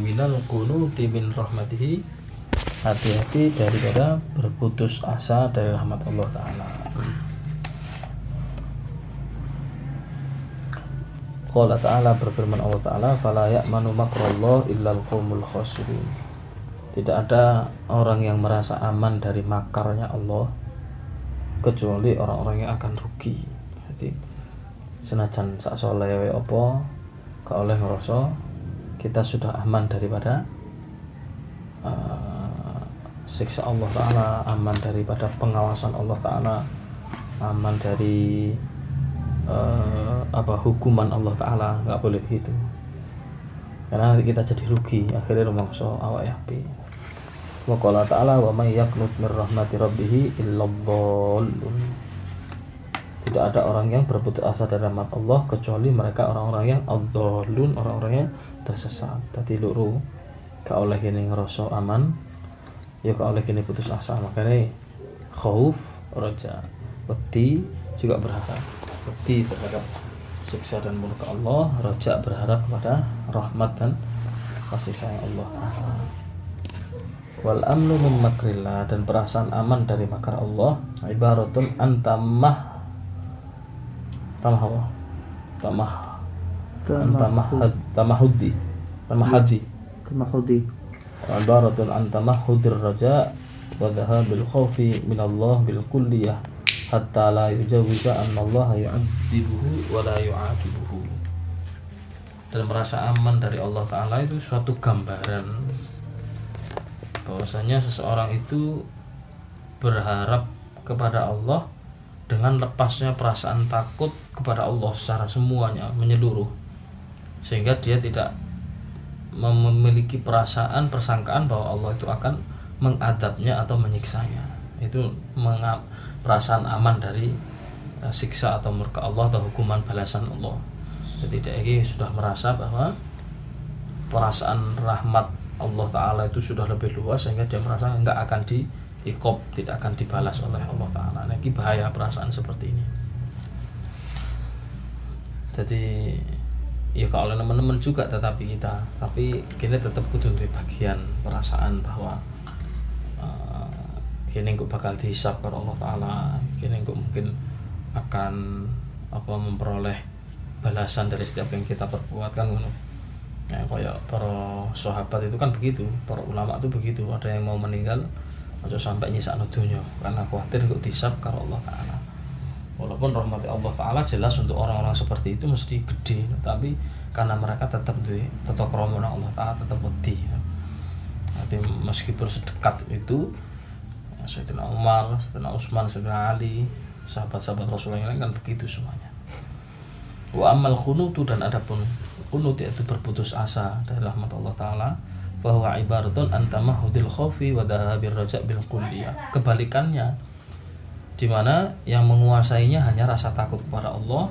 minal kunuti min rahmatihi hati-hati daripada berputus asa dari rahmat Allah taala. Qala ta'ala berfirman Allah ta'ala fala ya'manu makrallah illal qaumul khasirin. Tidak ada orang yang merasa aman dari makarnya Allah kecuali orang-orang yang akan rugi. Jadi senajan sak soleh apa gak oleh ngerasa kita sudah aman daripada uh, siksa Allah Ta'ala aman daripada pengawasan Allah Ta'ala aman dari uh, apa hukuman Allah Ta'ala. Nggak boleh begitu. Karena kita jadi rugi. Akhirnya rumangsa awak ya wa qala ta'ala wa may yaqnut min rahmati tidak ada orang yang berputus asa dari rahmat Allah kecuali mereka orang-orang yang adzalun orang-orang yang tersesat. Tadi luru gak oleh ini ngerasa aman ya gak oleh ini putus asa. Makanya khauf raja wedi juga berharap. Wedi terhadap siksa dan murka Allah raja berharap kepada rahmat dan kasih sayang Allah. Wal amnu min dan perasaan aman dari makar Allah ibaratun antamah tamah. Apa tamah. Tamahud. Tamahudi. Tamahudi. Tamahudir raja wa dhahabil khawfi min Allah bil kulliyah hatta la yujawiza anna Allah yu'adzibuhu wa la yu'aqibuhu. Dan merasa aman dari Allah Ta'ala itu suatu gambaran bahwasanya seseorang itu berharap kepada Allah dengan lepasnya perasaan takut kepada Allah secara semuanya menyeluruh. Sehingga dia tidak memiliki perasaan persangkaan bahwa Allah itu akan mengadabnya atau menyiksanya. Itu mengap, perasaan aman dari uh, siksa atau murka Allah atau hukuman balasan Allah. Jadi dia sudah merasa bahwa perasaan rahmat Allah Ta'ala itu sudah lebih luas sehingga dia merasa nggak akan di ikob tidak akan dibalas oleh Allah Taala. Nah, ini bahaya perasaan seperti ini. Jadi ya kalau teman-teman juga tetapi kita tapi kini tetap kudu di bagian perasaan bahwa uh, kini kok bakal dihisap Allah Taala kini kok mungkin akan apa memperoleh balasan dari setiap yang kita perbuat kan ya kayak para sahabat itu kan begitu para ulama itu begitu ada yang mau meninggal Ojo sampai nyisak dunia karena khawatir kok disap karo Allah Taala. Walaupun rahmat Allah Taala jelas untuk orang-orang seperti itu mesti gede, tapi karena mereka tetap duwe tetap kromo Allah Taala tetap wedi. Nanti meskipun sedekat itu ya, Sayyidina Umar, Sayyidina Utsman, Sayyidina Ali, sahabat-sahabat Rasulullah yang lain kan begitu semuanya. Wa amal khunutu dan adapun kunut yaitu berputus asa dari rahmat Allah Taala bahwa ibaratun antamahudil khofi wa dahabir bil kulliyah. Kebalikannya di mana yang menguasainya hanya rasa takut kepada Allah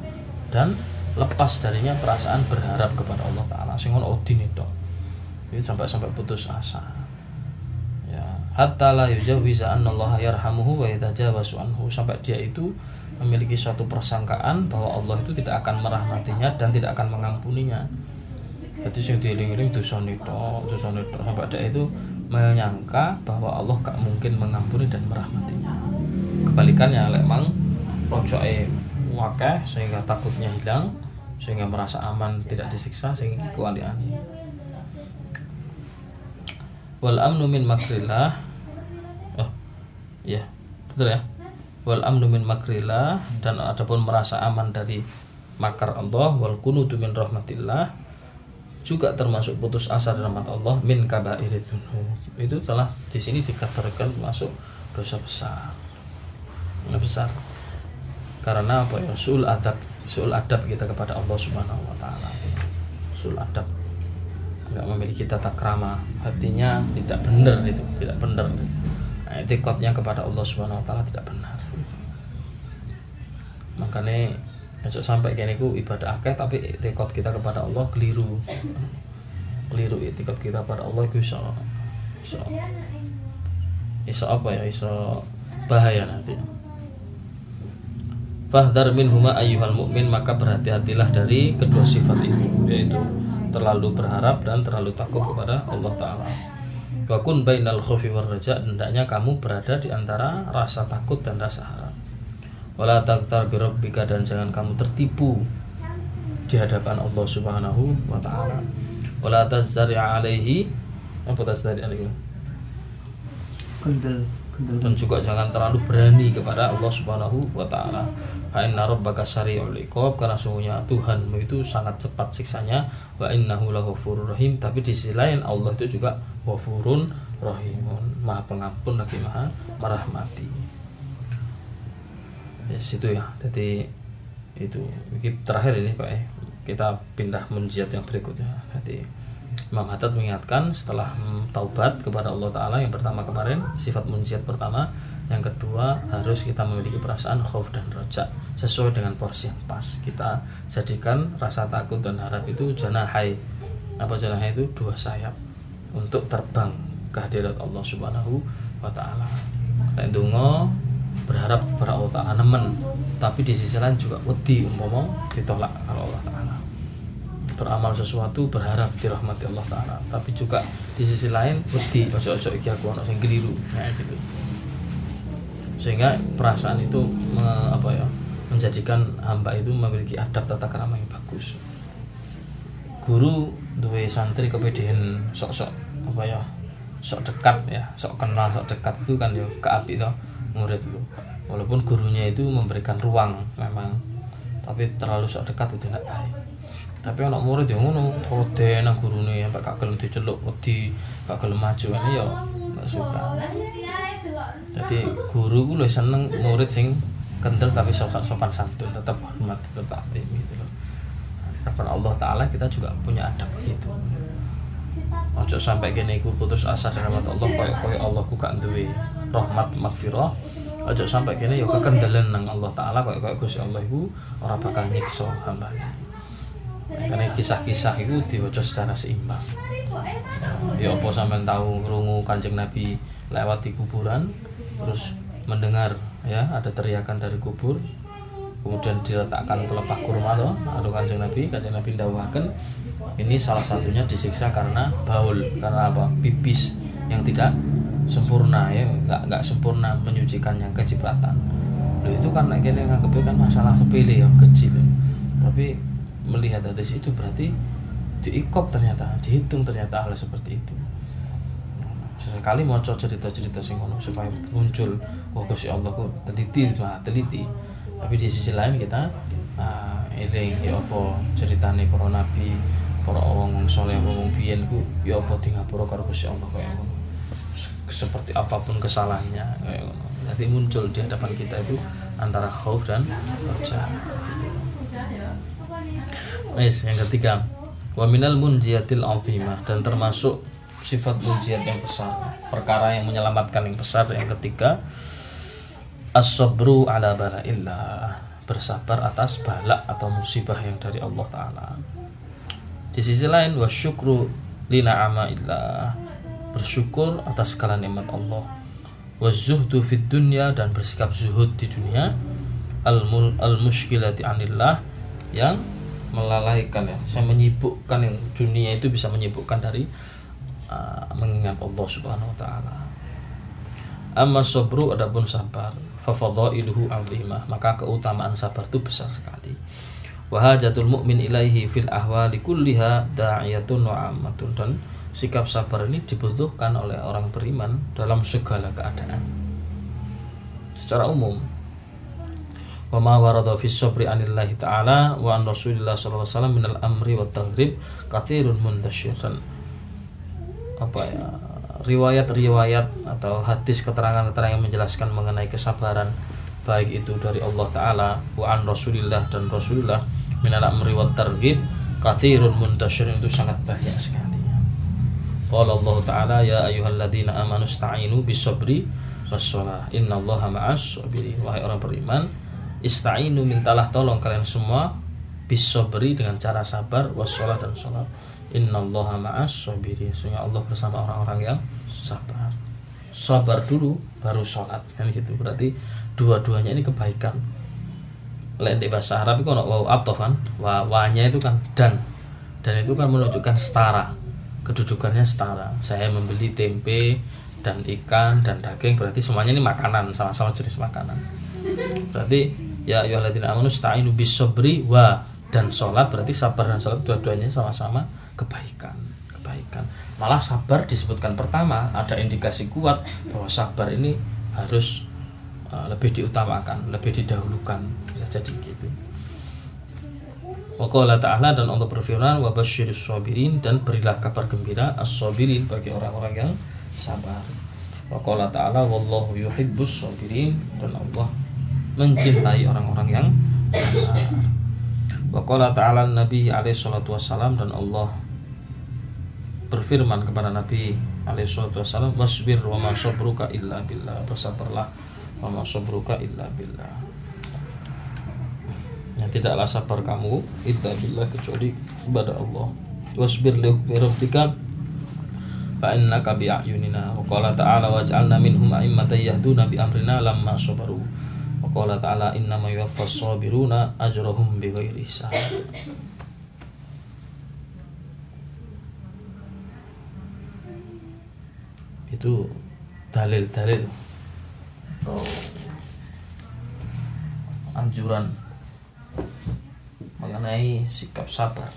dan lepas darinya perasaan berharap kepada Allah taala. Sing ono odin itu. Jadi sampai-sampai putus asa. Ya, hatta la yujawiza annallaha yarhamuhu wa yatajawazu anhu sampai dia itu memiliki suatu persangkaan bahwa Allah itu tidak akan merahmatinya dan tidak akan mengampuninya jadi sing dieling-eling dosa nito dosa nito sampai ada itu menyangka bahwa Allah gak mungkin mengampuni dan merahmatinya. Kebalikannya lemang rojoke wakeh sehingga takutnya hilang sehingga merasa aman tidak disiksa sehingga kewalian wal amnu min makrillah oh ya betul ya. Wal amnu min makrillah dan adapun merasa aman dari makar Allah wal kunutu min rahmatillah juga termasuk putus asa dalam mata Allah min kabair itu telah di sini dikategorikan termasuk dosa besar. Dosa besar. Karena apa ya? Sul adab sul adab kita kepada Allah subhanahu wa taala. Sul adab. Nggak memiliki tata krama. Hatinya tidak benar itu tidak benar. Nah, etikotnya kepada Allah subhanahu wa taala tidak benar. Makanya Ojo sampai kene ku ibadah akeh tapi tekad kita kepada Allah keliru. Keliru tekad kita kepada Allah iku iso iso iso apa ya iso bahaya nanti. Fahdar min huma ayyuhal mukmin maka berhati-hatilah dari kedua sifat itu yaitu terlalu berharap dan terlalu takut kepada Allah taala wa kun bainal khaufi war raja hendaknya kamu berada di antara rasa takut dan rasa harap wala taktar bi rabbika dan jangan kamu tertipu di hadapan Allah Subhanahu wa taala. Wala tazdari alaihi apa tazdari alaihi? Kendel dan juga jangan terlalu berani kepada Allah Subhanahu wa taala. Inna rabbaka sari'ul iqab karena sungguhnya Tuhanmu itu sangat cepat siksanya. Wa innahu laghafurur rahim tapi di sisi lain Allah itu juga ghafurun rahimun maha pengampun lagi maha merahmati. Yes itu ya. Jadi itu terakhir ini kok eh kita pindah munjiat yang berikutnya. Jadi Imam mengingatkan setelah taubat kepada Allah Ta'ala yang pertama kemarin sifat munjiat pertama yang kedua harus kita memiliki perasaan khauf dan roja sesuai dengan porsi yang pas kita jadikan rasa takut dan harap itu janahai apa janahai itu dua sayap untuk terbang ke hadirat Allah Subhanahu wa taala. Dungo berharap kepada Allah taala nemen, tapi di sisi lain juga wedi umpama ditolak kalau Allah taala. Beramal sesuatu berharap dirahmati Allah taala. Tapi juga di sisi lain wedi. Ojo-ojo iki aku ono sing keliru. Nah gitu. Sehingga perasaan itu me, apa ya menjadikan hamba itu memiliki adab tata krama yang bagus. Guru dua santri kepedean sok-sok apa ya sok dekat ya sok kenal sok dekat itu kan ya keapi toh murid itu. Walaupun gurunya itu memberikan ruang memang. Tapi terlalu sok dekat itu tidak baik. Tapi anak murid yang ngono kode nang gurune sampai gak gelem diceluk wedi gak gelem maju ini ya gak suka. Jadi guru gue lebih seneng murid sing kental tapi sopan sopan santun tetap hormat tetap gitu loh karena Allah Taala kita juga punya adab begitu ojo sampai gini aku putus asa dari rahmat Allah koyok koyok Allah ku gak rahmat makfirah ojo sampai gini ya kekendalan nang Allah Taala koyok koyok Gusti Allah iku ora bakal nyiksa hamba karena kisah-kisah itu diwaca secara seimbang. Ya apa sampean tahu ngrungu Kanjeng Nabi lewat di kuburan terus mendengar ya ada teriakan dari kubur kemudian diletakkan pelepah kurma loh atau Kanjeng Nabi Kanjeng Nabi ndawakan ini salah satunya disiksa karena baul karena apa? Pipis yang tidak sempurna ya. Nggak nggak sempurna menyucikan yang kecipratan lo itu kan lagi yang kan masalah sepele ya kecil. Tapi melihat dari situ berarti diikop ternyata dihitung ternyata hal seperti itu. Sesekali mau cerita-cerita sing supaya muncul wah kasih Allah kok teliti lah teliti. Tapi di sisi lain kita uh, eling ya apa ceritane para nabi para wong soleh wong biyen ku ya apa di ngapura karo Gusti Allah kayak ngono seperti apa pun kesalahannya ngono jadi muncul di hadapan kita itu antara khauf dan roja Wes yang ketiga. Wa minal munjiatil azimah dan termasuk sifat munjiat yang besar perkara yang menyelamatkan yang besar. Yang ketiga as-sabru ala bala'illah bersabar atas bala atau musibah yang dari Allah taala. Di sisi lain wa syukru lina illah bersyukur atas segala nikmat Allah. Wa zuhdu fid dunya dan bersikap zuhud di dunia. Al, al muskilati anillah yang melalaikan ya saya menyibukkan yang dunia itu bisa menyibukkan dari uh, mengingat Allah Subhanahu wa taala. Amma sabru adapun sabar fa fadailuhu maka keutamaan sabar itu besar sekali. Wahajatul mu'min ilaihi fil ahwali kulliha da'iyatun wa ammatun. Dan sikap sabar ini dibutuhkan oleh orang beriman dalam segala keadaan. Secara umum wa ma warada fi sabri anillahi ta'ala wa an rasulillah sallallahu alaihi wasallam amri wa kathirun muntasyiran apa ya? Riwayat-riwayat atau hadis keterangan-keterangan yang menjelaskan mengenai kesabaran baik itu dari Allah taala wa an rasulillah dan rasulullah minal amri wa targhib kathirun muntasyirin itu sangat banyak sekali Qala Allah taala ya ayyuhalladzina amanu sta'inu bis sabri was shalah innallaha ma'as sabirin. Wahai orang beriman Ista'inu mintalah tolong kalian semua beri dengan cara sabar wassalah dan sholat innallaha ma'as sabiri sehingga Allah bersama orang-orang yang sabar. Sabar dulu baru sholat kan gitu. Berarti dua-duanya ini kebaikan. Lain di bahasa Arab itu wow atofan wa wanya itu kan dan. Dan itu kan menunjukkan setara kedudukannya setara. Saya membeli tempe dan ikan dan daging berarti semuanya ini makanan sama-sama jenis makanan. Berarti ya ayyuhalladzina amanu sta'inu bisobri wa dan sholat berarti sabar dan sholat dua-duanya sama-sama kebaikan kebaikan. Malah sabar disebutkan pertama ada indikasi kuat bahwa sabar ini harus uh, lebih diutamakan lebih didahulukan bisa jadi gitu Waqala ta'ala dan Allah berfirman wa basyirus sabirin dan berilah kabar gembira as-sabirin bagi orang-orang yang sabar. Waqala ta'ala wallahu yuhibbus sabirin dan Allah mencintai orang-orang yang sabar. Waqala ta'ala Nabi alaihi salatu dan Allah berfirman kepada Nabi alaihi salatu wassalam wasbir wa ma illa billah bersabarlah wa ma illa billah ya, tidaklah sabar kamu illa billah kecuali kepada Allah. Wasbir li hukmi rabbika fa innaka bi ayunina. Wa qala ta'ala waj'alna minhum a'immatan yahduna bi amrina lamma sabaru. Wa qala ta'ala innama yuwaffas sabiruna ajrahum bighairi hisab itu dalil-dalil. Oh, anjuran mengenai sikap sabar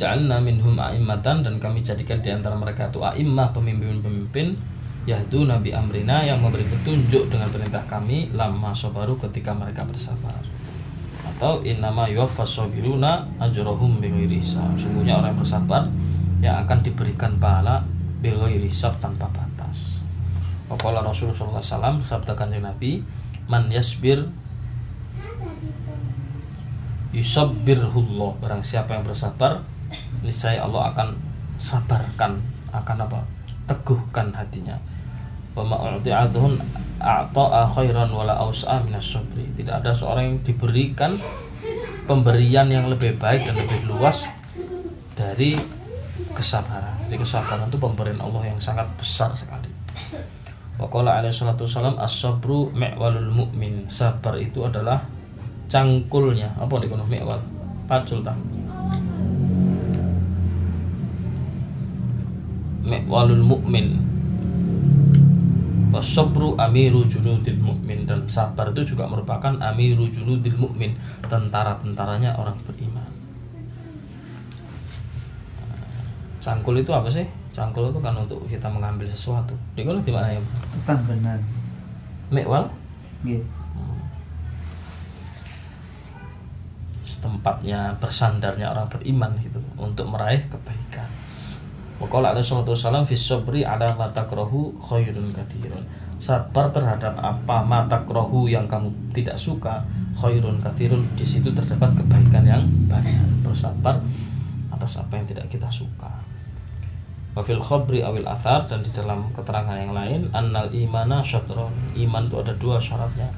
Waj'alna minhum a'immatan dan kami jadikan di antara mereka itu a'immah pemimpin-pemimpin yaitu Nabi amrina yang memberi petunjuk dengan perintah kami lama sabaru ketika mereka bersabar. Atau innama yuwaffas sabiruna ajrahum bighairi sungguhnya orang yang bersabar yang akan diberikan pahala bighairi hisab tanpa batas. Waqala Rasulullah SAW sabda kanjeng Nabi man yasbir yusabbirhullah. Barang siapa yang bersabar niscaya Allah akan sabarkan akan apa? Teguhkan hatinya. Tidak ada seorang yang diberikan pemberian yang lebih baik dan lebih luas dari kesabaran. Jadi kesabaran itu pemberian Allah yang sangat besar sekali. Wa qala alaihi salatu wasalam as-sabru mi'walul mu'min. Sabar itu adalah cangkulnya. Apa di kono mi'wal? Pacul ta mi'walul mu'min Wasabru amiru junudil mu'min Dan sabar itu juga merupakan amiru junudil mu'min Tentara-tentaranya orang beriman Cangkul itu apa sih? Cangkul itu kan untuk kita mengambil sesuatu Di mana di mana ya? Bukan benar Mikwal? Gitu tempatnya bersandarnya orang beriman gitu untuk meraih kebaikan. Wakala ada salatu salam fi sabri ada mata krohu khairun. Sabar terhadap apa mata krohu yang kamu tidak suka khairun kathirun di situ terdapat kebaikan yang banyak. Bersabar atas apa yang tidak kita suka. Wafil khobri awil athar dan di dalam keterangan yang lain annal imana syadron iman itu ada dua syaratnya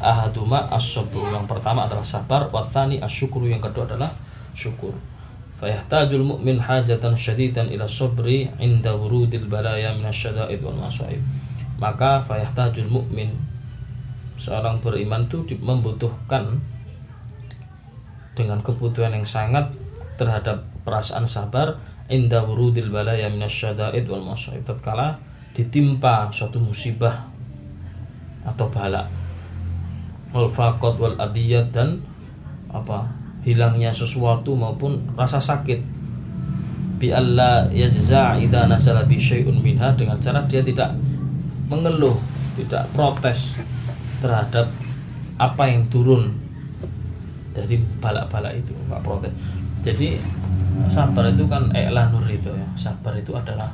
ahaduma as-sabru yang pertama adalah sabar wathani asyukru yang kedua adalah syukur fayahtajul mu'min hajatan syadidan ila sabri inda wurudil balaya minasyada'id wal masaib. Maka fayahtajul mu'min seorang beriman itu membutuhkan dengan kebutuhan yang sangat terhadap perasaan sabar inda wurudil balaya minasyada'id wal masaib. Tatkala ditimpa suatu musibah atau bala wal faqat wal adiyat dan apa hilangnya sesuatu maupun rasa sakit. Bi alla yajza idza nazala bi minha dengan cara dia tidak mengeluh tidak protes terhadap apa yang turun dari balak-balak itu nggak protes. Jadi sabar itu kan i'la nur itu ya. Sabar itu adalah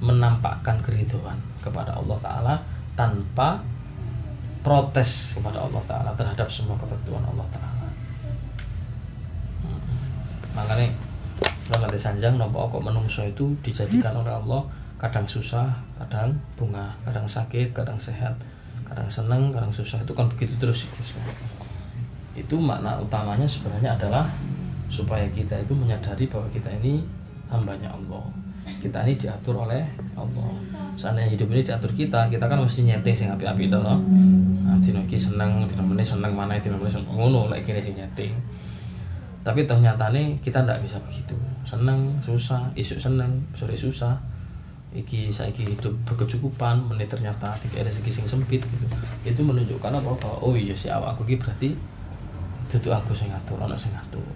menampakkan keriduan kepada Allah taala tanpa protes kepada Allah Ta'ala terhadap semua ketentuan Allah Ta'ala. Makanya nanti sanjang nopo kok menungso itu dijadikan oleh Allah kadang susah kadang bunga kadang sakit kadang sehat kadang seneng kadang susah. Itu kan begitu terus siklusnya itu makna utamanya sebenarnya adalah supaya kita itu menyadari bahwa kita ini hambanya Allah. Kita ini diatur oleh Allah. Seandainya hidup ini diatur kita kita kan mesti nyeting sing api-api itu loh nah, dino seneng dino seneng mana dino meneh seneng. Ngono lek kene sing nyeting tapi ternyata nih kita ndak bisa begitu seneng susah isu seneng sore susah iki saiki hidup berkecukupan menit ternyata tiga rezeki sing sempit gitu itu menunjukkan apa bahwa oh iya si awak aku berarti itu aku sing ngatur ana sing ngatur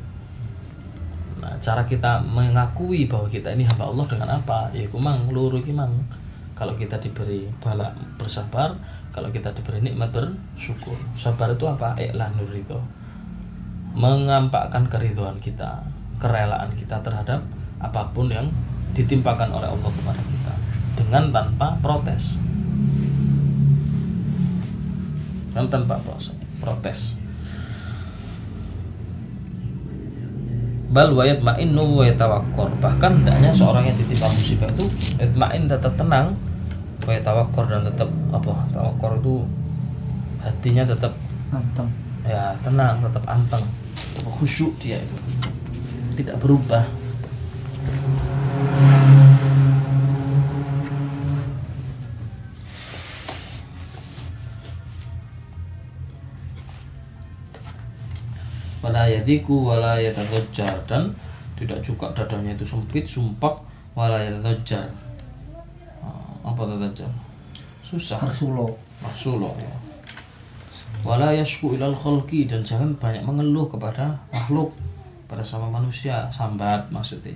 Nah, cara kita mengakui bahwa kita ini hamba Allah dengan apa? Ya kumang luru kimang. Kalau kita diberi balak bersabar, kalau kita diberi nikmat bersyukur. Sabar itu apa? nur itu. Mengampakkan keriduan kita, kerelaan kita terhadap apa pun yang ditimpakan oleh Allah kepada kita dengan tanpa protes. Dan tanpa protes. bal wayat ma'innu wa yatawakkor bahkan hendaknya seorang yang ditimpa musibah itu ma'in tetap tenang wa yatawakkor dan tetap apa tawakkor itu hatinya tetap anteng ya tenang tetap anteng khusyuk dia itu? Tidak berubah. Wala yadiku wala yatadajjar dan tidak juga dadanya itu sempit sumpah wala yatadajjar ah, apa tadajjar susah. Rasulo Rasulo ya wala yashku ilal khalqi dan jangan banyak mengeluh kepada makhluk pada sama manusia sambat maksudnya.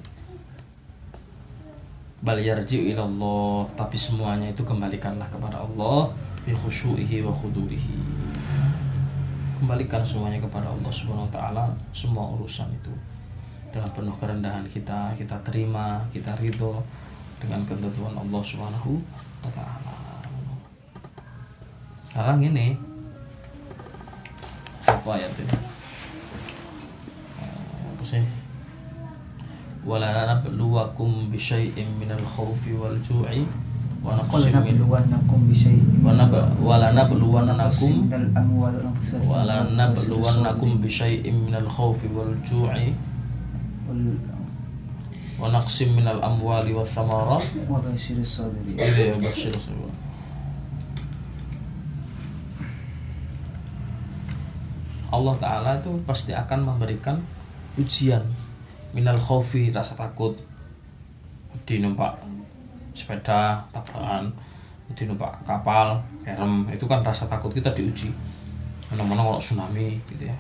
Bal yarji ilallah tapi semuanya itu kembalikanlah kepada Allah bi khusyu'ihi wa khudurihi kembalikan semuanya kepada Allah Subhanahu wa taala semua urusan itu. Dengan penuh kerendahan kita kita terima kita ridho dengan ketentuan Allah Subhanahu wa taala. Sekarang ini apa ayat ini apa sih wala nabluwakum bisyai'in minal khawfi wal ju'i ولنبلونكم بشيء ولنبلونكم ولنبلونكم بشيء من الخوف والجوع ونقص من الأموال والثمرات وبشر الصابرين وبشر الصابرين Allah Ta'ala itu pasti akan memberikan ujian minal khawfi rasa takut. Di numpak sepeda tabrakan. Itu numpak kapal kerem itu kan rasa takut kita diuji. Mana-mana kalau tsunami gitu ya.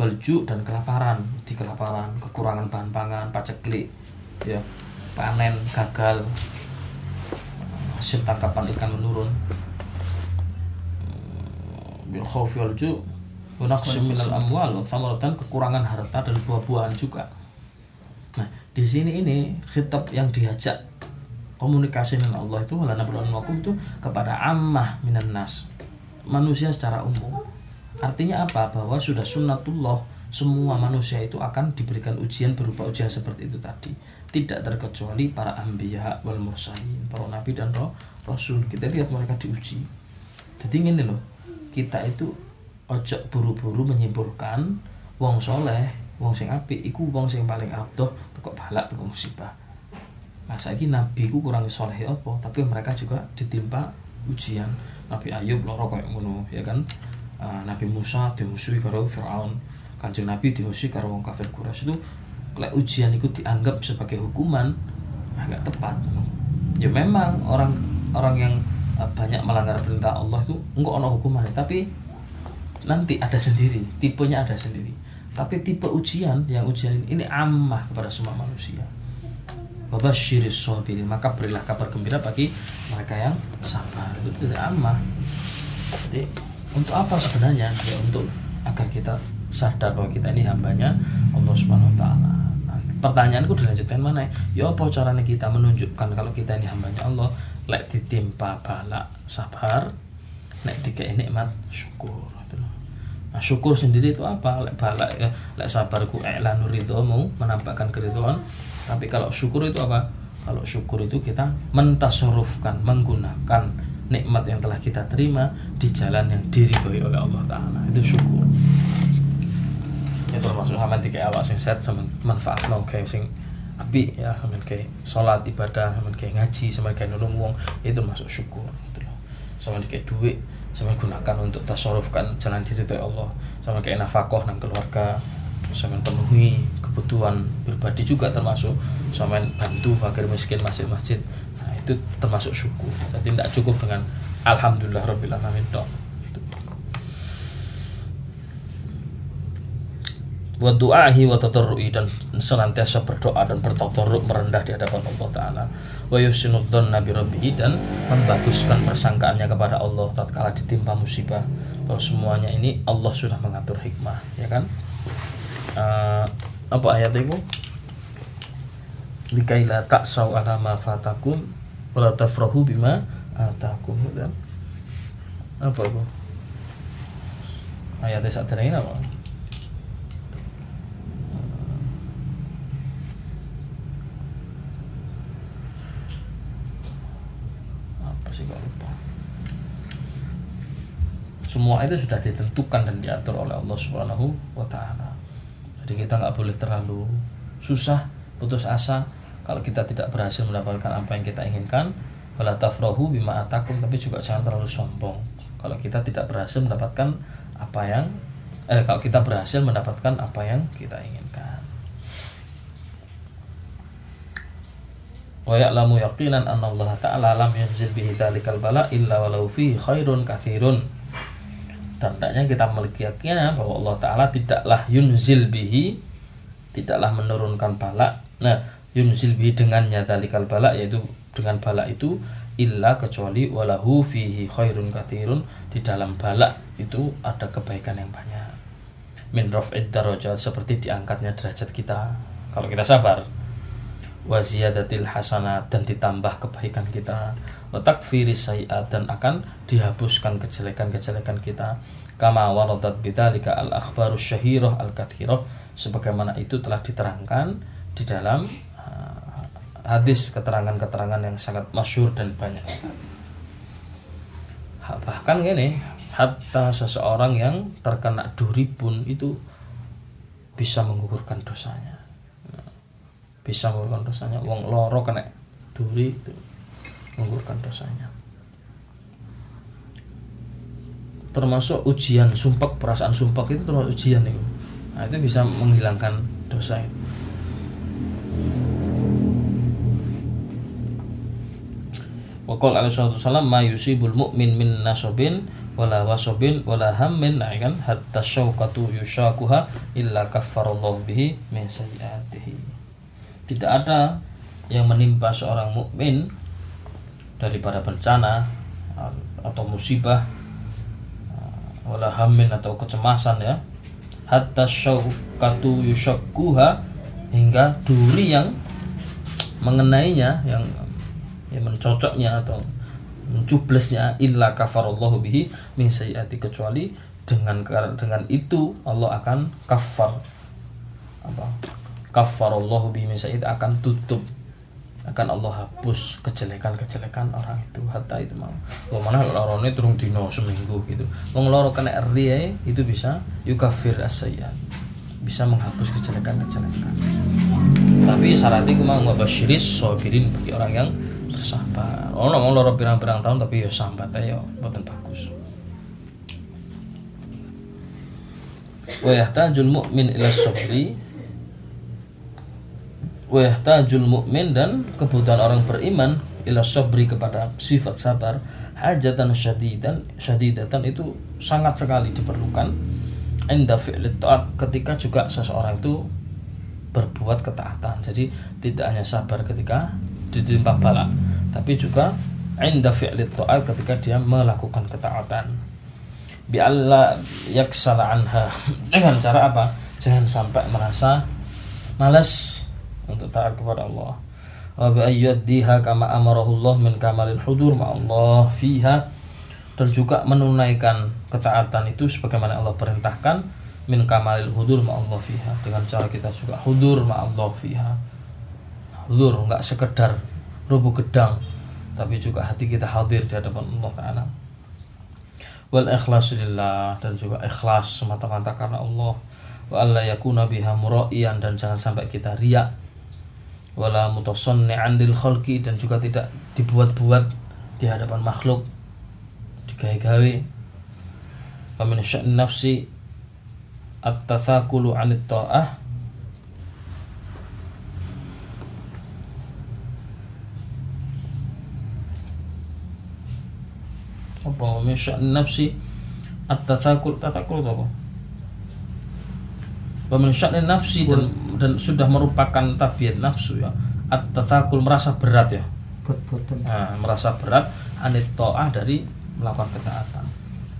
Balju dan kelaparan. Di kelaparan kekurangan bahan pangan paceklik ya. Panen gagal. Hasil tangkapan ikan menurun. Bil ju minal amwal dan kekurangan harta dan buah-buahan juga. Nah di sini ini khitab yang diajak komunikasi dengan Allah itu wala wakum itu kepada ammah minan nas manusia secara umum. Artinya apa? Bahwa sudah sunnatullah semua manusia itu akan diberikan ujian berupa ujian seperti itu tadi. Tidak terkecuali para ambiya wal mursalin para nabi dan roh rasul. Kita lihat mereka diuji. Jadi ini loh kita itu ojo buru-buru menyimpulkan wong soleh wong sing api iku wong sing paling abdoh kok balak kok musibah. Nah ini nabi ku kurang soleh apa tapi mereka juga ditimpa ujian. Nabi Ayub loro kayak ngono ya kan? Uh, Nabi Musa dimusuhi karo Firaun kanjeng Nabi dimusuhi karo wong kafir Quraisy. Itu lek ujian itu dianggap sebagai hukuman agak tepat ya memang orang orang yang uh, banyak melanggar perintah Allah itu enggak ono hukumannya. Tapi nanti ada sendiri tipenya ada sendiri. Tapi tipe ujian yang ujian ini amah kepada semua manusia. Wabashiris sabirin. Maka berilah kabar gembira bagi mereka yang sabar. Itu tidak aman jadi untuk apa sebenarnya? Ya untuk agar kita sadar bahwa kita ini hambanya Allah Subhanahu Wa Taala. Nah, pertanyaanku dilanjutkan mana? Ya apa caranya kita menunjukkan kalau kita ini hambanya Allah? Lek ditimpa balak sabar nek tiga nikmat syukur. Nah, syukur sendiri itu apa? Lek balak ya, lek sabarku i'lanu mau menampakkan keridhaan. Tapi kalau syukur itu apa? Kalau syukur itu kita mentasorufkan, menggunakan nikmat yang telah kita terima di jalan yang diridhoi oleh Allah Ta'ala. Itu syukur. Itu termasuk sama tiga awak sing set sama manfaat no kayak sing api ya sama kayak sholat ibadah sama kayak ngaji sama kayak nulung wong itu masuk syukur gitu loh sama kayak duit sama gunakan untuk tasarufkan jalan diri dari Allah. Sama kayak nafkah dan keluarga sama penuhi kebutuhan pribadi juga termasuk. Sama bantu fakir miskin masjid-masjid. Nah itu termasuk syukur. Jadi tidak cukup dengan alhamdulillah rabbil alamin dong buat du'ahi wa tadarru'i dan senantiasa berdoa dan bertadarru' merendah di hadapan Allah taala. Wa yusinud nabi rabbihi dan membaguskan persangkaannya kepada Allah tatkala ditimpa musibah. Bahwa semuanya ini Allah sudah mengatur hikmah ya kan? Uh, apa ayat itu? Likaila ta'sau ala ma fatakum wa la tafrahu bima atakum. Apa itu? Ayatnya saat ini apa semua itu sudah ditentukan dan diatur oleh Allah Subhanahu wa taala. Jadi kita nggak boleh terlalu susah, putus asa kalau kita tidak berhasil mendapatkan apa yang kita inginkan. Wala tafrahu bima atakum tapi juga jangan terlalu sombong. Kalau kita tidak berhasil mendapatkan apa yang eh kalau kita berhasil mendapatkan apa yang kita inginkan. wa ya'lamu yaqinan anna Allah ta'ala lam yanzil bihi dzalikal bala illa walau fihi khairun katsirun dan hendaknya kita memiliki keyakinan bahwa Allah Ta'ala tidaklah yunzil bihi tidaklah menurunkan balak. Nah yunzil bihi dengannya dalikal balak yaitu dengan balak itu illa kecuali walahu fihi khairun kathirun. Di dalam balak itu ada kebaikan yang banyak. Min raf'id darajat seperti diangkatnya derajat kita. Kalau kita sabar wa ziyadatil hasanat dan ditambah kebaikan kita. Watakfiris sayiat dan akan dihapuskan kejelekan-kejelekan kita. Kama waradat bidzalika al akhbaru syahirah al kathirah sebagaimana itu telah diterangkan di dalam uh, hadis keterangan-keterangan yang sangat masyur dan banyak bahkan gini hatta seseorang yang terkena duri pun itu bisa menggugurkan dosanya bisa menggugurkan dosanya. Wong loro kena duri itu menggugurkan dosanya. Termasuk ujian sumpah perasaan sumpah itu termasuk ujian itu. Nah, itu bisa menghilangkan dosa itu. Wakil alaihi wasallam ma yusibul mu'min min nasobin wala wasobin wala hammin. Nah kan hatta syauqatu yushakuha illa kaffarallahu bihi min sayyiatihi tidak ada yang menimpa seorang mukmin daripada bencana atau musibah wala hamin atau kecemasan ya. Hatta syaukatu yushakuha hingga duri yang mengenainya yang yang mencocoknya atau mencublesnya illa kafarallahu bihi min sayyati kecuali dengan dengan itu Allah akan kafar apa kafarallahu bihi min akan tutup. Akan Allah hapus kejelekan-kejelekan orang itu. Hatta itu mau. Lo mana lorone turun dino seminggu gitu. Wong loro kena ria itu bisa yukafir asayan bisa menghapus kejelekan-kejelekan. Tapi syaratnya gue mau ngebasyiris sobirin bagi orang yang bersabar. Oh ngomong loro pirang-pirang tahun tapi ya sambat ya buatan bagus. Wa yahtajul mu'min ila sabri wahtajul mukmin dan kebutuhan orang beriman ila sabri kepada sifat sabar hajatan syadidan syadidatan itu sangat sekali diperlukan. Inda fi'li ta'at ketika juga seseorang itu berbuat ketaatan. Jadi tidak hanya sabar ketika ditimpa bala tapi juga inda fi'li ta'at ketika dia melakukan ketaatan. Bi alla yaksala anha. Dengan cara apa? Jangan sampai merasa malas untuk taat kepada Allah. Wa bi ayyadiha kama amarahu Allah min kamalil hudur ma Allah fiha. Dan juga menunaikan ketaatan itu sebagaimana Allah perintahkan min kamalil hudur Allah fiha. Dengan cara kita juga hudur Allah fiha. Hudur nggak sekedar rubuh gedang tapi juga hati kita hadir di hadapan Allah Ta'ala. Wal ikhlasulillah dan juga ikhlas semata-mata karena Allah. Wa alla yakuna biha dan jangan sampai kita riak wala mutasanni'an lil khalqi dan juga tidak dibuat-buat di hadapan makhluk digawe-gawe. Wa min nafsi at-tathakulu 'anit ta'ah. Apa min nafsi at-tathakul? Tathakul apa wa min nafsi dan, dan sudah merupakan tabiat nafsu ya. At-tathakul merasa berat ya. Nah, merasa berat anit ta'ah dari melakukan ketaatan.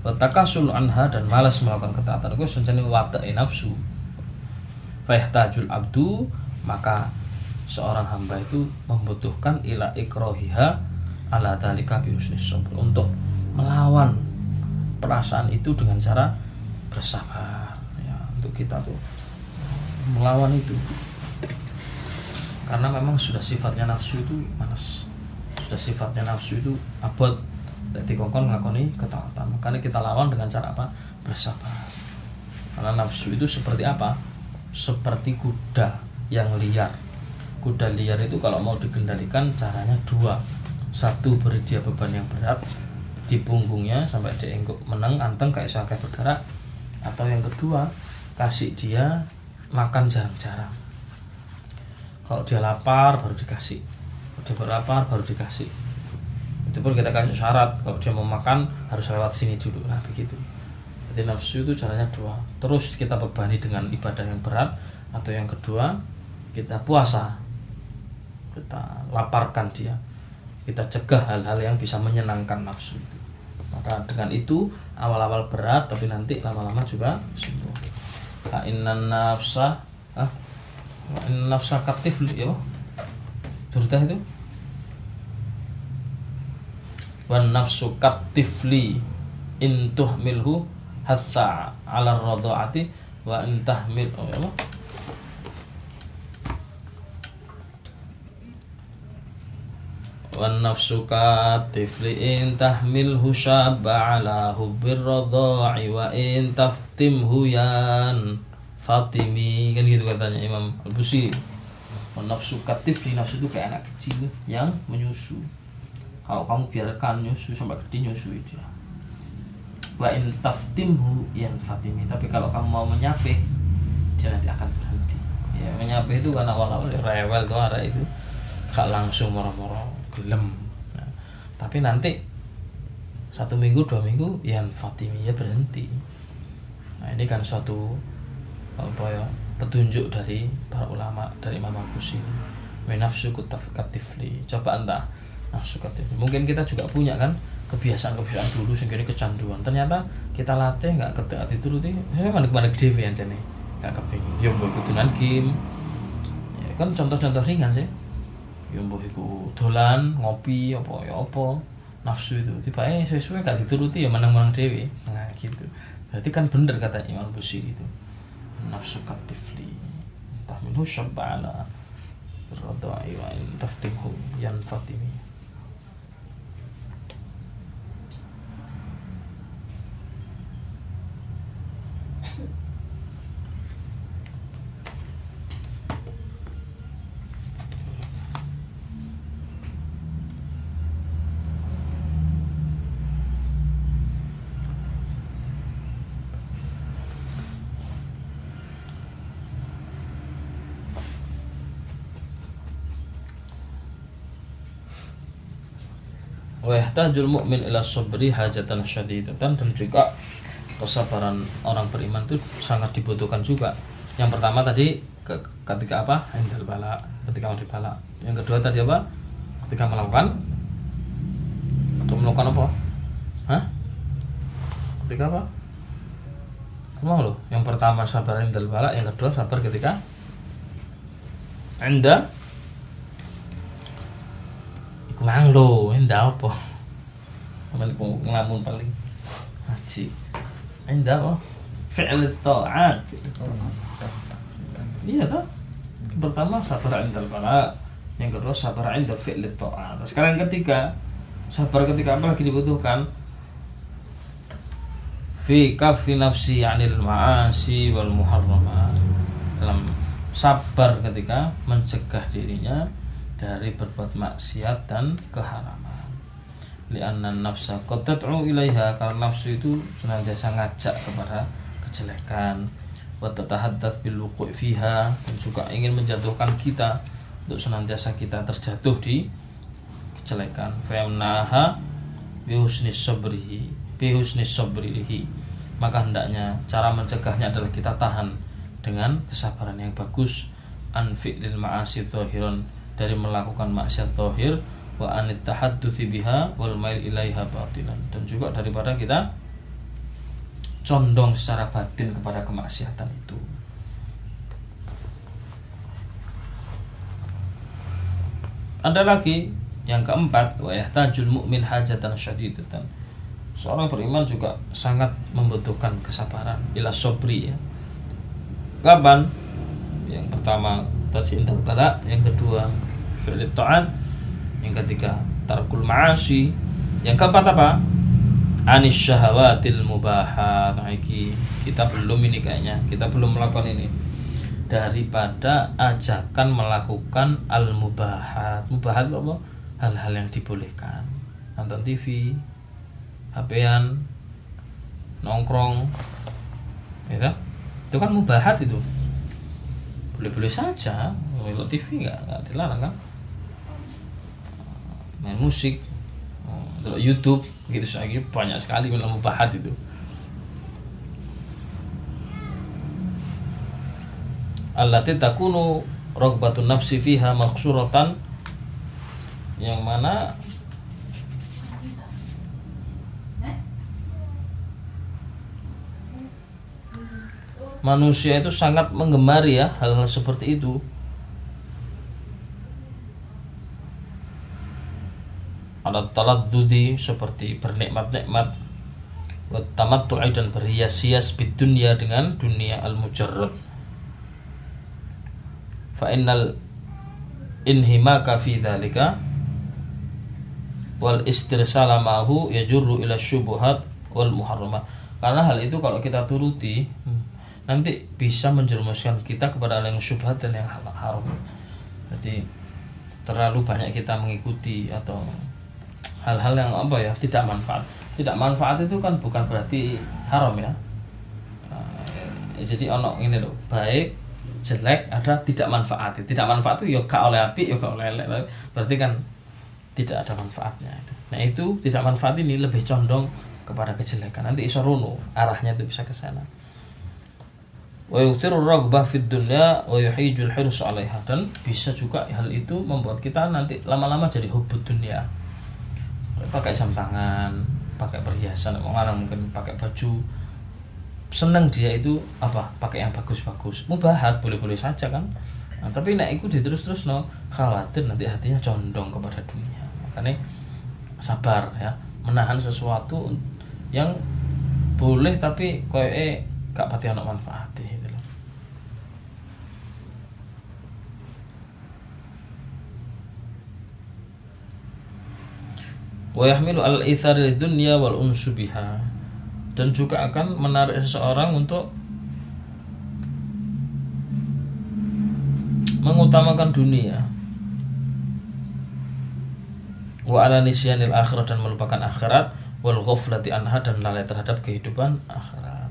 Watakasul anha dan malas melakukan ketaatan. Itu sencani watai nafsu. Fayahtajul abdu maka seorang hamba itu membutuhkan ila ikrohiha ala dalika bihusnis untuk melawan perasaan itu dengan cara bersabar ya. Untuk kita tuh melawan itu. Karena memang sudah sifatnya nafsu itu malas sudah sifatnya nafsu itu abot. Jadi kongkon ngakoni ketaatan. Makanya kita lawan dengan cara apa? Bersabar. Karena nafsu itu seperti apa? Seperti kuda yang liar. Kuda liar itu kalau mau dikendalikan caranya dua. Satu beri dia beban yang berat di punggungnya sampai dia menang anteng kayak saya bergerak. Atau yang kedua kasih dia makan jarang-jarang. Kalau dia lapar baru dikasih. Kalau dia berlapar baru dikasih. Itu pun kita kasih syarat. Kalau dia mau makan harus lewat sini dulu. Nah begitu. Jadi nafsu itu caranya dua. Terus kita bebani dengan ibadah yang berat. Atau yang kedua kita puasa. Kita laparkan dia. Kita cegah hal-hal yang bisa menyenangkan nafsu maka dengan itu awal-awal berat tapi nanti lama-lama juga sembuh inna nafsa ah nafsa katif ya itu wan nafsu katifli in tuhmilhu hatta ala radhaati wa in tahmil oh, apa? wan katifli in tahmilhu syabba ala hubbir radha'i wa in taftimhu yan Fatimi. Kan gitu katanya Imam Al-Busiri nafsu katifli nafsu itu kayak anak kecil yang menyusu. Kalau kamu biarkan nyusu sampai gede nyusu itu wa in taftimhu yan fatimi. Tapi kalau kamu mau menyapih dia nanti akan berhenti. Ya menyapih itu kan awal-awal ya, rewel tuh ada itu. Gak langsung moro-moro gelem. Nah, tapi nanti satu minggu dua minggu yan fatimi ya berhenti. Nah ini kan suatu apa ya petunjuk dari para ulama dari Imam Al-Busiri menafsu katifli coba entah nafsu mungkin kita juga punya kan kebiasaan-kebiasaan dulu sehingga kecanduan. Ternyata kita latih nggak ketika dituruti saya mana ke mana gede ya jadi nggak kepingin ya mau ikutan game. Ya, kan contoh-contoh ringan sih ya ikut dolan ngopi apa ya apa nafsu itu. Tiba eh sesuai gak dituruti ya menang-menang dewi nah gitu. Berarti kan bener kata Imam Busiri itu. Nafsu katifli entah minhu syabala berradai wa in taftimhu yan fatimi wa yahtajul mu'min ila sabri hajatan syadidatan. Dan juga kesabaran orang beriman itu sangat dibutuhkan juga. Yang pertama tadi ke, ketika apa? Handal bala ketika mau bala yang kedua tadi apa? Ketika melakukan. Atau melakukan apa? Hah? ketika apa? Emang loh, yang pertama sabar handal bala, yang kedua sabar ketika anda Iku mang lo, ini apa? Amal kok ngelamun paling haji. Indah oh fi'l ta'at. Iya toh? Pertama sabar indal bala, yang kedua sabar indal fi'l ta'at. Sekarang yang ketiga, sabar ketika apa lagi dibutuhkan? Fi kafi nafsi anil ma'asi wal muharramat. Dalam sabar ketika mencegah dirinya dari berbuat maksiat dan keharaman. Lianna nafsa qad ilaiha karena nafsu itu senantiasa ngajak kepada kejelekan. Wa tatahaddath bil fiha dan juga ingin menjatuhkan kita untuk senantiasa kita terjatuh di kejelekan. Fa yamnaha bi husni sabrihi bi husni sabrihi maka hendaknya cara mencegahnya adalah kita tahan dengan kesabaran yang bagus. An fi'lil ma'asi zahiran dari melakukan maksiat zahir wa anit tahadduthi biha wal mail ilaiha batinan dan juga daripada kita condong secara batin kepada kemaksiatan itu. Ada lagi yang keempat wa yahtajul mu'min hajatan syadidatan. Seorang beriman juga sangat membutuhkan kesabaran ila sobri ya. Kapan? Yang pertama cinta bala yang kedua fi'lit ta'at yang ketiga tarkul ma'asi. Yang keempat apa? Anis syahawatil mubahat nah, kita belum ini kayaknya. Kita belum melakukan ini. Daripada ajakan melakukan al mubahat mubahat apa? Hal-hal yang dibolehkan. Nonton TV HP-an nongkrong. Ya itu kan mubahat itu. Boleh-boleh saja. Nonton TV nggak dilarang kan main musik nonton YouTube gitu. Lagi banyak sekali yang mubahat itu. Allati takunu rogbatun nafsi fiha maksuratan yang mana manusia itu sangat menggemari ya hal-hal seperti itu ada dudi seperti bernikmat-nikmat. Tamattu'i dan berhias-hias di dunia dengan dunia al-mujarrad fa innal inhimaka fi dzalika wal istirsala mahu yajurru ila syubuhat wal muharramah karena hal itu kalau kita turuti nanti bisa menjerumuskan kita kepada yang syubhat dan yang haram. Jadi terlalu banyak kita mengikuti atau hal-hal yang apa ya tidak manfaat. Tidak manfaat itu kan bukan berarti haram ya. Nah, jadi ono ini loh baik jelek ada tidak manfaat. Tidak manfaat itu yoga oleh api yoga oleh lele berarti kan tidak ada manfaatnya nah itu tidak manfaat ini lebih condong kepada kejelekan. Nanti isorono arahnya itu bisa ke sana. Dan bisa juga hal itu membuat kita nanti lama-lama jadi hubud dunia pakai jam tangan pakai perhiasan orang mungkin pakai baju. Seneng dia itu apa? Pakai yang bagus-bagus. Mubahat boleh-boleh saja kan? Nah, tapi nek itu diterus-terus no khawatir nanti hatinya condong kepada dunia. Makanya sabar ya menahan sesuatu yang boleh tapi koyo eh gak pati anak manfaat wa yahmilu al ithari dunya wal unsu biha. Dan juga akan menarik seseorang untuk mengutamakan dunia. Wa ala nisyanil akhirat dan melupakan akhirat wal ghaflati anha dan lalai terhadap kehidupan akhirat.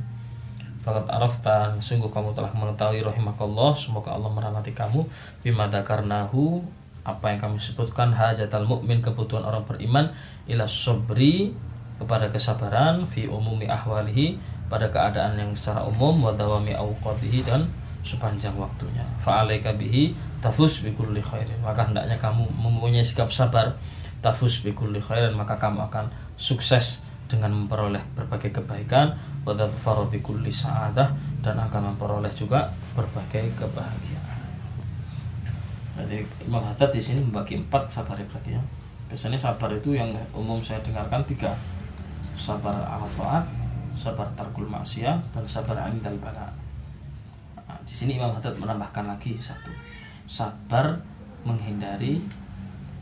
Fakat arafta sungguh kamu telah mengetahui rahimakallah semoga Allah merahmati kamu. Bima dzakarnahu apa yang kami sebutkan hajatal mukmin kebutuhan orang beriman ila sobri kepada kesabaran fi umumi ahwalihi pada keadaan yang secara umum wa dawami dan sepanjang waktunya. Fa'alaika bihi tafus bi kulli khairin. Maka hendaknya kamu mempunyai sikap sabar tafus bi kulli khairin maka kamu akan sukses dengan memperoleh berbagai kebaikan wa tadfaru bi kulli sa'adah dan akan memperoleh juga berbagai kebahagiaan jadi Imam Haddad di sini membagi empat sabar berarti ya. biasanya sabar itu yang umum saya dengarkan tiga. Sabar taat sabar tarkul maksiat dan sabar indal bala. Nah, di sini Imam Haddad menambahkan lagi satu. Sabar menghindari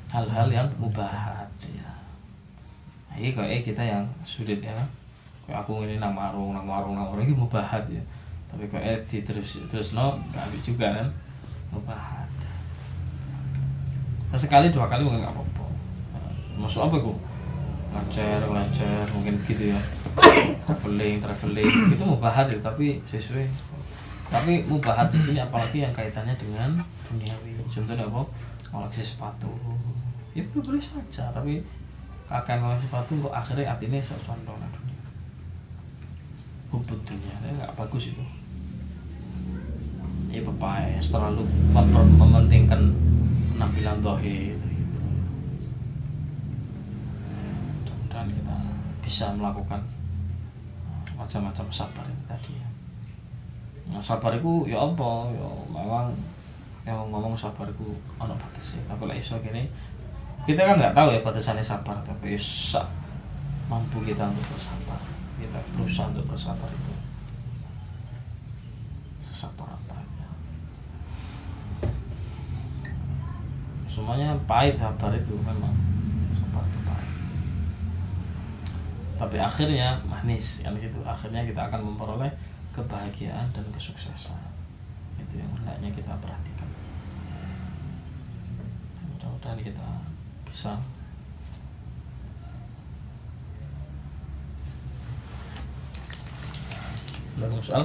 hal-hal yang mubahat ya. Nah, ini kayak kita yang sulit ya. Kayak aku ini nang warung nang warung nang warung ini mubahat ya. Tapi kayak di terus terus no gak juga kan. Mubahat sekali dua kali mungkin nggak apa-apa. Masuk apa kok lancar lancar mungkin gitu ya. Traveling traveling. Itu mubahat ya tapi sesuai. Tapi mubahat di sini apalagi yang kaitannya dengan duniawi. Contohnya apa? Koleksi sepatu. Ya boleh saja tapi kakek koleksi sepatu kok akhirnya artinya sok condong. Dunia hubut dunia nggak bagus itu ya ya terlalu mementingkan penampilan dohir bisa melakukan uh, macam-macam sabar ini tadi ya. Nah, sabar itu ya apa? Ya memang ya ngomong sabar itu ono batasnya. Tapi lah iso gini kita kan nggak tahu ya batasannya sabar tapi ya mampu kita untuk bersabar. Kita berusaha untuk bersabar itu. Sabar apa ya. Semuanya pahit sabar itu memang. Tapi akhirnya manis kan gitu akhirnya kita akan memperoleh kebahagiaan dan kesuksesan. Itu yang hendaknya kita perhatikan. Mudah-mudahan kita bisa soal